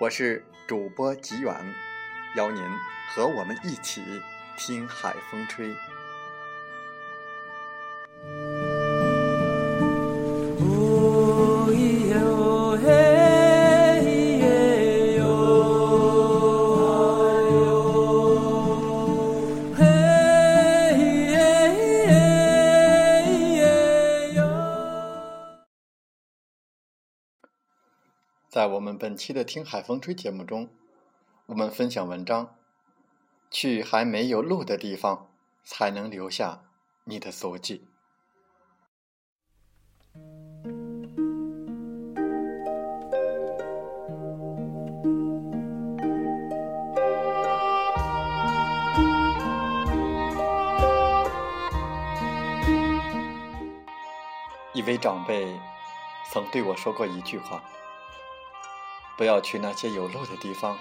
我是主播吉远。邀您和我们一起听海风吹。我们本期的《听海风吹》节目中。我们分享文章，去还没有路的地方，才能留下你的足迹。一位长辈曾对我说过一句话：“不要去那些有路的地方。”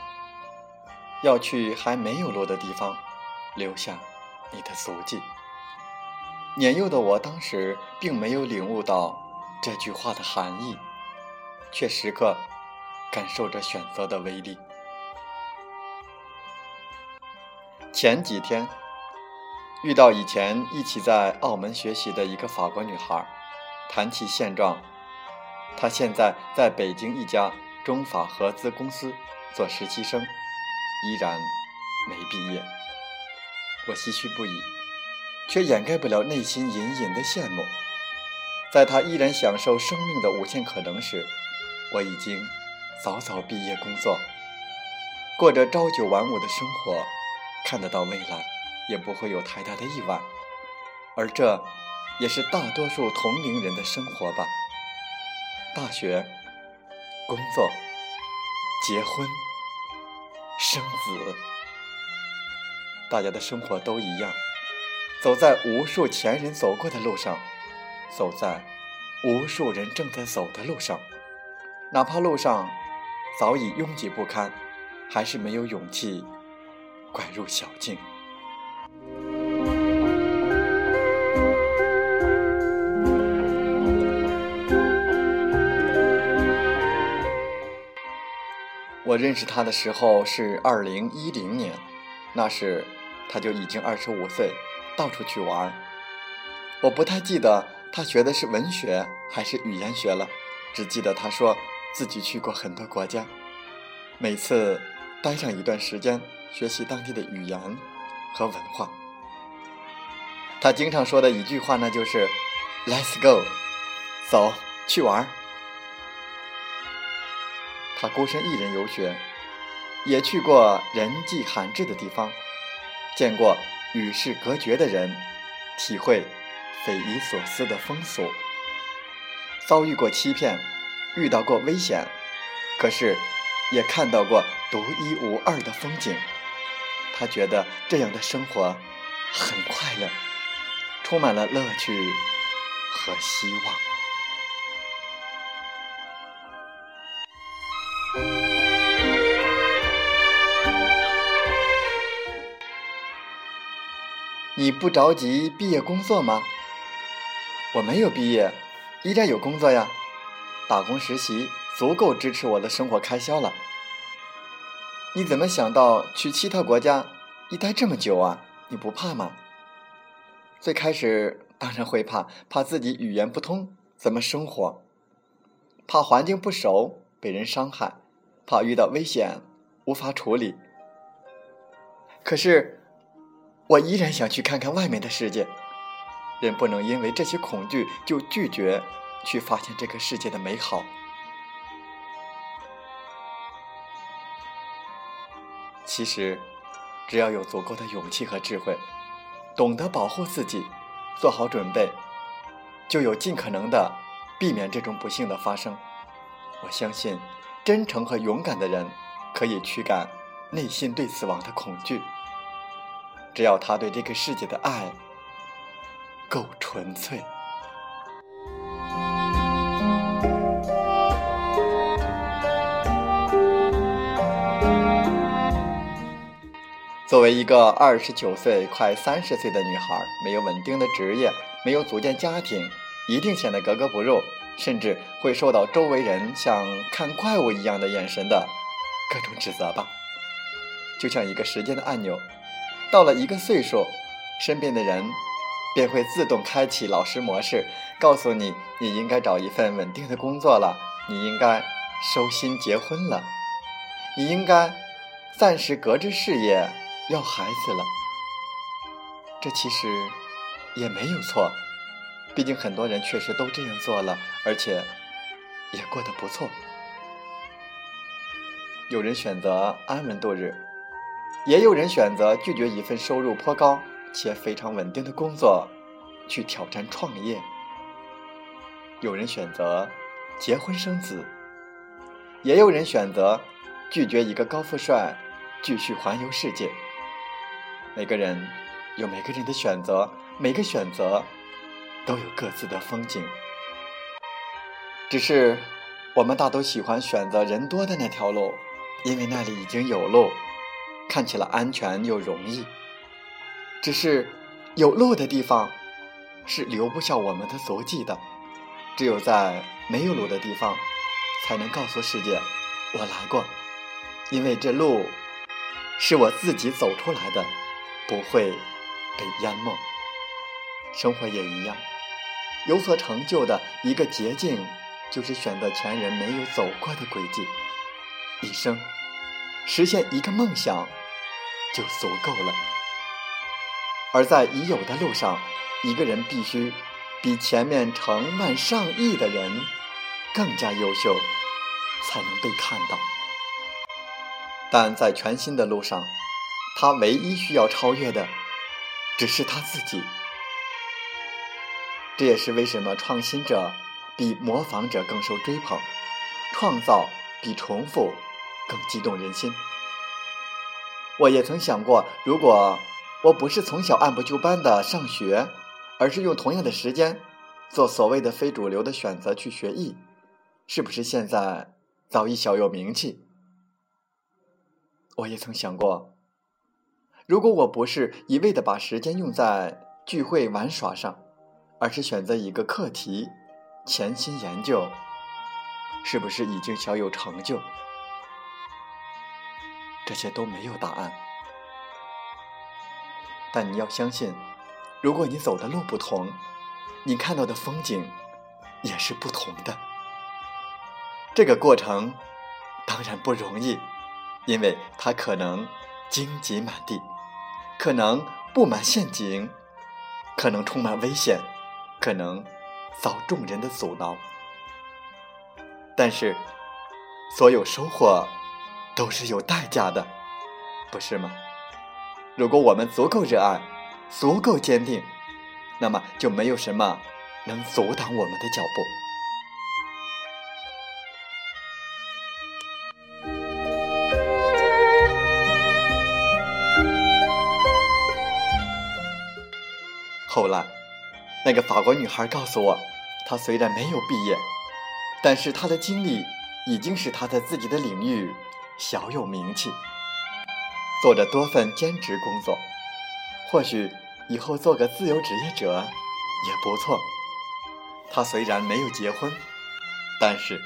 要去还没有落的地方，留下你的足迹。年幼的我当时并没有领悟到这句话的含义，却时刻感受着选择的威力。前几天遇到以前一起在澳门学习的一个法国女孩，谈起现状，她现在在北京一家中法合资公司做实习生。依然没毕业，我唏嘘不已，却掩盖不了内心隐隐的羡慕。在他依然享受生命的无限可能时，我已经早早毕业工作，过着朝九晚五的生活，看得到未来，也不会有太大的意外。而这，也是大多数同龄人的生活吧。大学、工作、结婚。生子，大家的生活都一样，走在无数前人走过的路上，走在无数人正在走的路上，哪怕路上早已拥挤不堪，还是没有勇气拐入小径。我认识他的时候是二零一零年，那时他就已经二十五岁，到处去玩。我不太记得他学的是文学还是语言学了，只记得他说自己去过很多国家，每次待上一段时间学习当地的语言和文化。他经常说的一句话呢，就是 “Let's go”，走去玩儿。他孤身一人游学，也去过人迹罕至的地方，见过与世隔绝的人，体会匪夷所思的风俗，遭遇过欺骗，遇到过危险，可是也看到过独一无二的风景。他觉得这样的生活很快乐，充满了乐趣和希望。你不着急毕业工作吗？我没有毕业，依然有工作呀，打工实习足够支持我的生活开销了。你怎么想到去其他国家一待这么久啊？你不怕吗？最开始当然会怕，怕自己语言不通，怎么生活，怕环境不熟被人伤害，怕遇到危险无法处理。可是，我依然想去看看外面的世界。人不能因为这些恐惧就拒绝去发现这个世界的美好。其实，只要有足够的勇气和智慧，懂得保护自己，做好准备，就有尽可能的避免这种不幸的发生。我相信，真诚和勇敢的人可以驱赶内心对死亡的恐惧。只要他对这个世界的爱。够纯粹。作为一个二十九岁快三十岁的女孩，没有稳定的职业，没有组建家庭，一定显得格格不入，甚至会受到周围人像看怪物一样的眼神的各种指责吧。就像一个时间的按钮，到了一个岁数，身边的人。便会自动开启老师模式，告诉你你应该找一份稳定的工作了，你应该收心结婚了，你应该暂时搁置事业要孩子了。这其实也没有错，毕竟很多人确实都这样做了，而且也过得不错。有人选择安稳度日，也有人选择拒绝一份收入颇高。且非常稳定的工作，去挑战创业。有人选择结婚生子，也有人选择拒绝一个高富帅，继续环游世界。每个人有每个人的选择，每个选择都有各自的风景。只是我们大都喜欢选择人多的那条路，因为那里已经有路，看起来安全又容易。只是有路的地方是留不下我们的足迹的，只有在没有路的地方，才能告诉世界我来过，因为这路是我自己走出来的，不会被淹没。生活也一样，有所成就的一个捷径，就是选择前人没有走过的轨迹，一生实现一个梦想就足够了。而在已有的路上，一个人必须比前面成万上亿的人更加优秀，才能被看到。但在全新的路上，他唯一需要超越的，只是他自己。这也是为什么创新者比模仿者更受追捧，创造比重复更激动人心。我也曾想过，如果。我不是从小按部就班的上学，而是用同样的时间做所谓的非主流的选择去学艺，是不是现在早已小有名气？我也曾想过，如果我不是一味的把时间用在聚会玩耍上，而是选择一个课题潜心研究，是不是已经小有成就？这些都没有答案。但你要相信，如果你走的路不同，你看到的风景也是不同的。这个过程当然不容易，因为它可能荆棘满地，可能布满陷阱，可能充满危险，可能遭众人的阻挠。但是，所有收获都是有代价的，不是吗？如果我们足够热爱，足够坚定，那么就没有什么能阻挡我们的脚步。后来，那个法国女孩告诉我，她虽然没有毕业，但是她的经历已经使她在自己的领域小有名气。做着多份兼职工作，或许以后做个自由职业者也不错。他虽然没有结婚，但是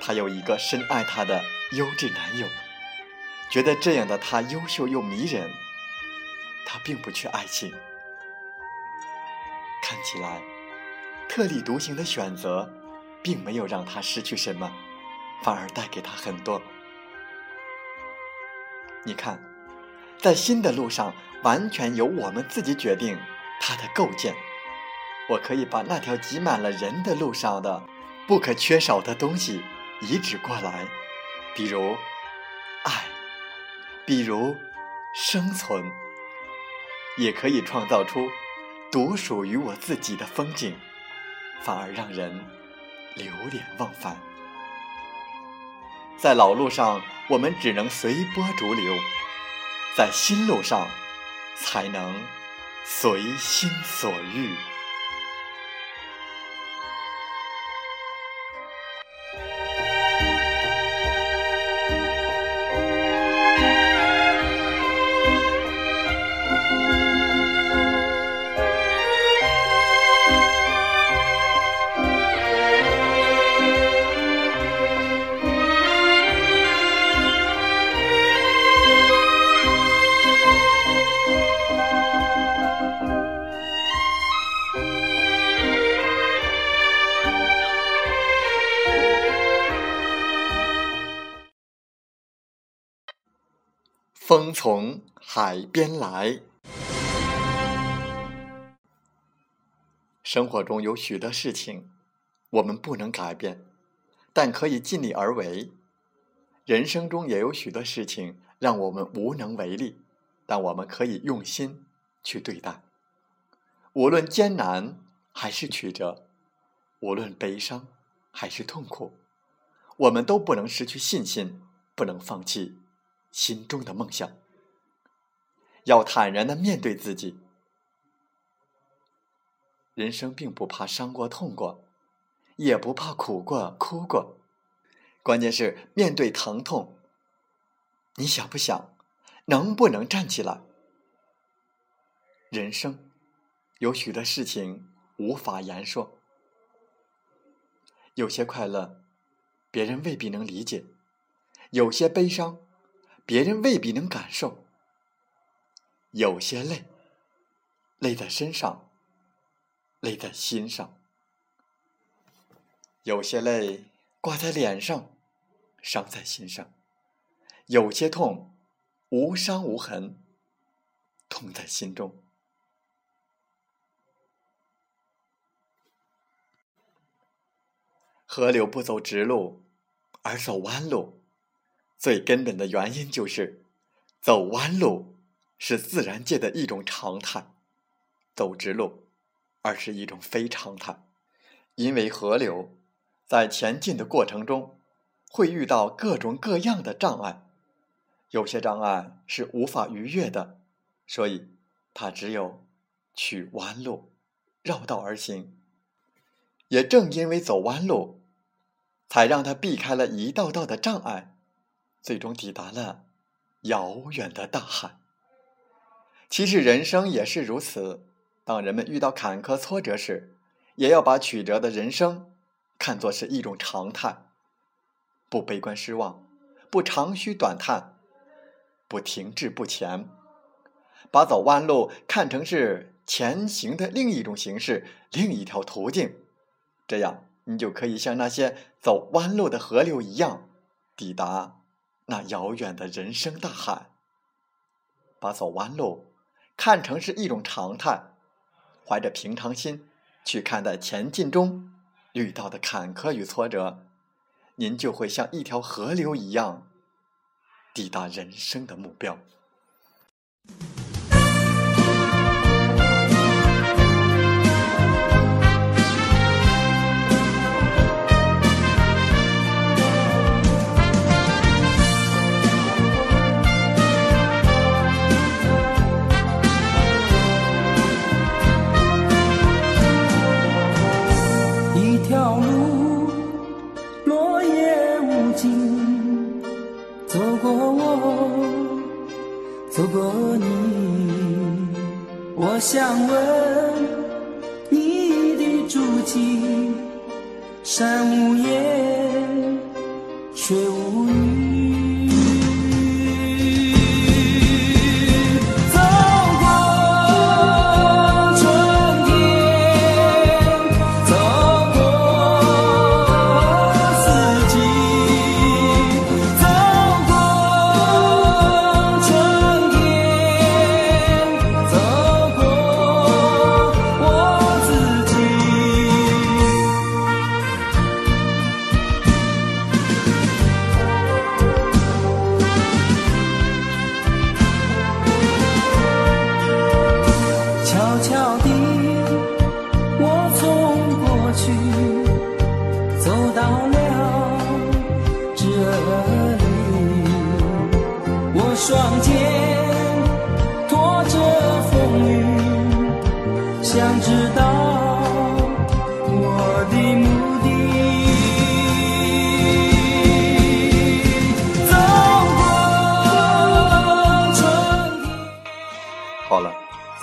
他有一个深爱他的优质男友，觉得这样的他优秀又迷人。他并不缺爱情，看起来特立独行的选择，并没有让他失去什么，反而带给他很多。你看，在新的路上，完全由我们自己决定它的构建。我可以把那条挤满了人的路上的不可缺少的东西移植过来，比如爱，比如生存，也可以创造出独属于我自己的风景，反而让人流连忘返。在老路上，我们只能随波逐流；在新路上，才能随心所欲。海边来。生活中有许多事情，我们不能改变，但可以尽力而为；人生中也有许多事情让我们无能为力，但我们可以用心去对待。无论艰难还是曲折，无论悲伤还是痛苦，我们都不能失去信心，不能放弃。心中的梦想，要坦然的面对自己。人生并不怕伤过、痛过，也不怕苦过、哭过，关键是面对疼痛，你想不想，能不能站起来？人生有许多事情无法言说，有些快乐，别人未必能理解；有些悲伤。别人未必能感受，有些累，累在身上，累在心上；有些泪挂在脸上，伤在心上；有些痛无伤无痕，痛在心中。河流不走直路，而走弯路。最根本的原因就是，走弯路是自然界的一种常态，走直路而是一种非常态。因为河流在前进的过程中会遇到各种各样的障碍，有些障碍是无法逾越的，所以它只有取弯路，绕道而行。也正因为走弯路，才让它避开了一道道的障碍。最终抵达了遥远的大海。其实人生也是如此，当人们遇到坎坷挫折时，也要把曲折的人生看作是一种常态，不悲观失望，不长吁短叹，不停滞不前，把走弯路看成是前行的另一种形式，另一条途径。这样，你就可以像那些走弯路的河流一样，抵达。那遥远的人生大海，把走弯路看成是一种常态，怀着平常心去看待前进中遇到的坎坷与挫折，您就会像一条河流一样抵达人生的目标。山无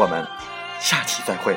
我们下期再会。